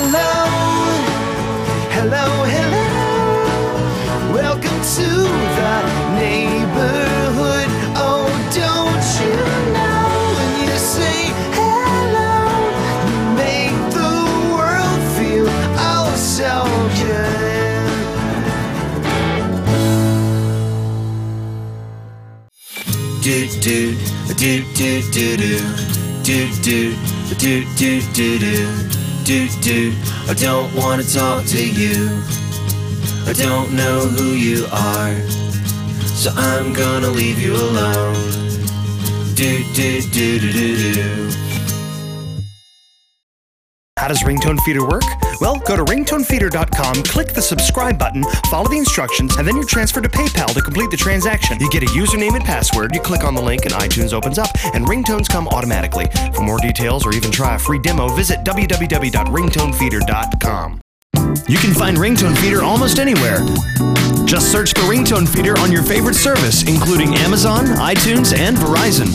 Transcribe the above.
hello, hello, hello. Welcome to the neighborhood. Oh, don't you know when you say hello, you make the world feel oh so good. Do do do do do do do do do do do do do. I don't wanna talk to you. I don't know who you are, so I'm gonna leave you alone. Do do do do do do. How does Ringtone Feeder work? Well, go to ringtonefeeder.com, click the subscribe button, follow the instructions, and then you're transferred to PayPal to complete the transaction. You get a username and password, you click on the link, and iTunes opens up, and ringtones come automatically. For more details or even try a free demo, visit www.ringtonefeeder.com. You can find Ringtone Feeder almost anywhere. Just search for Ringtone Feeder on your favorite service, including Amazon, iTunes, and Verizon.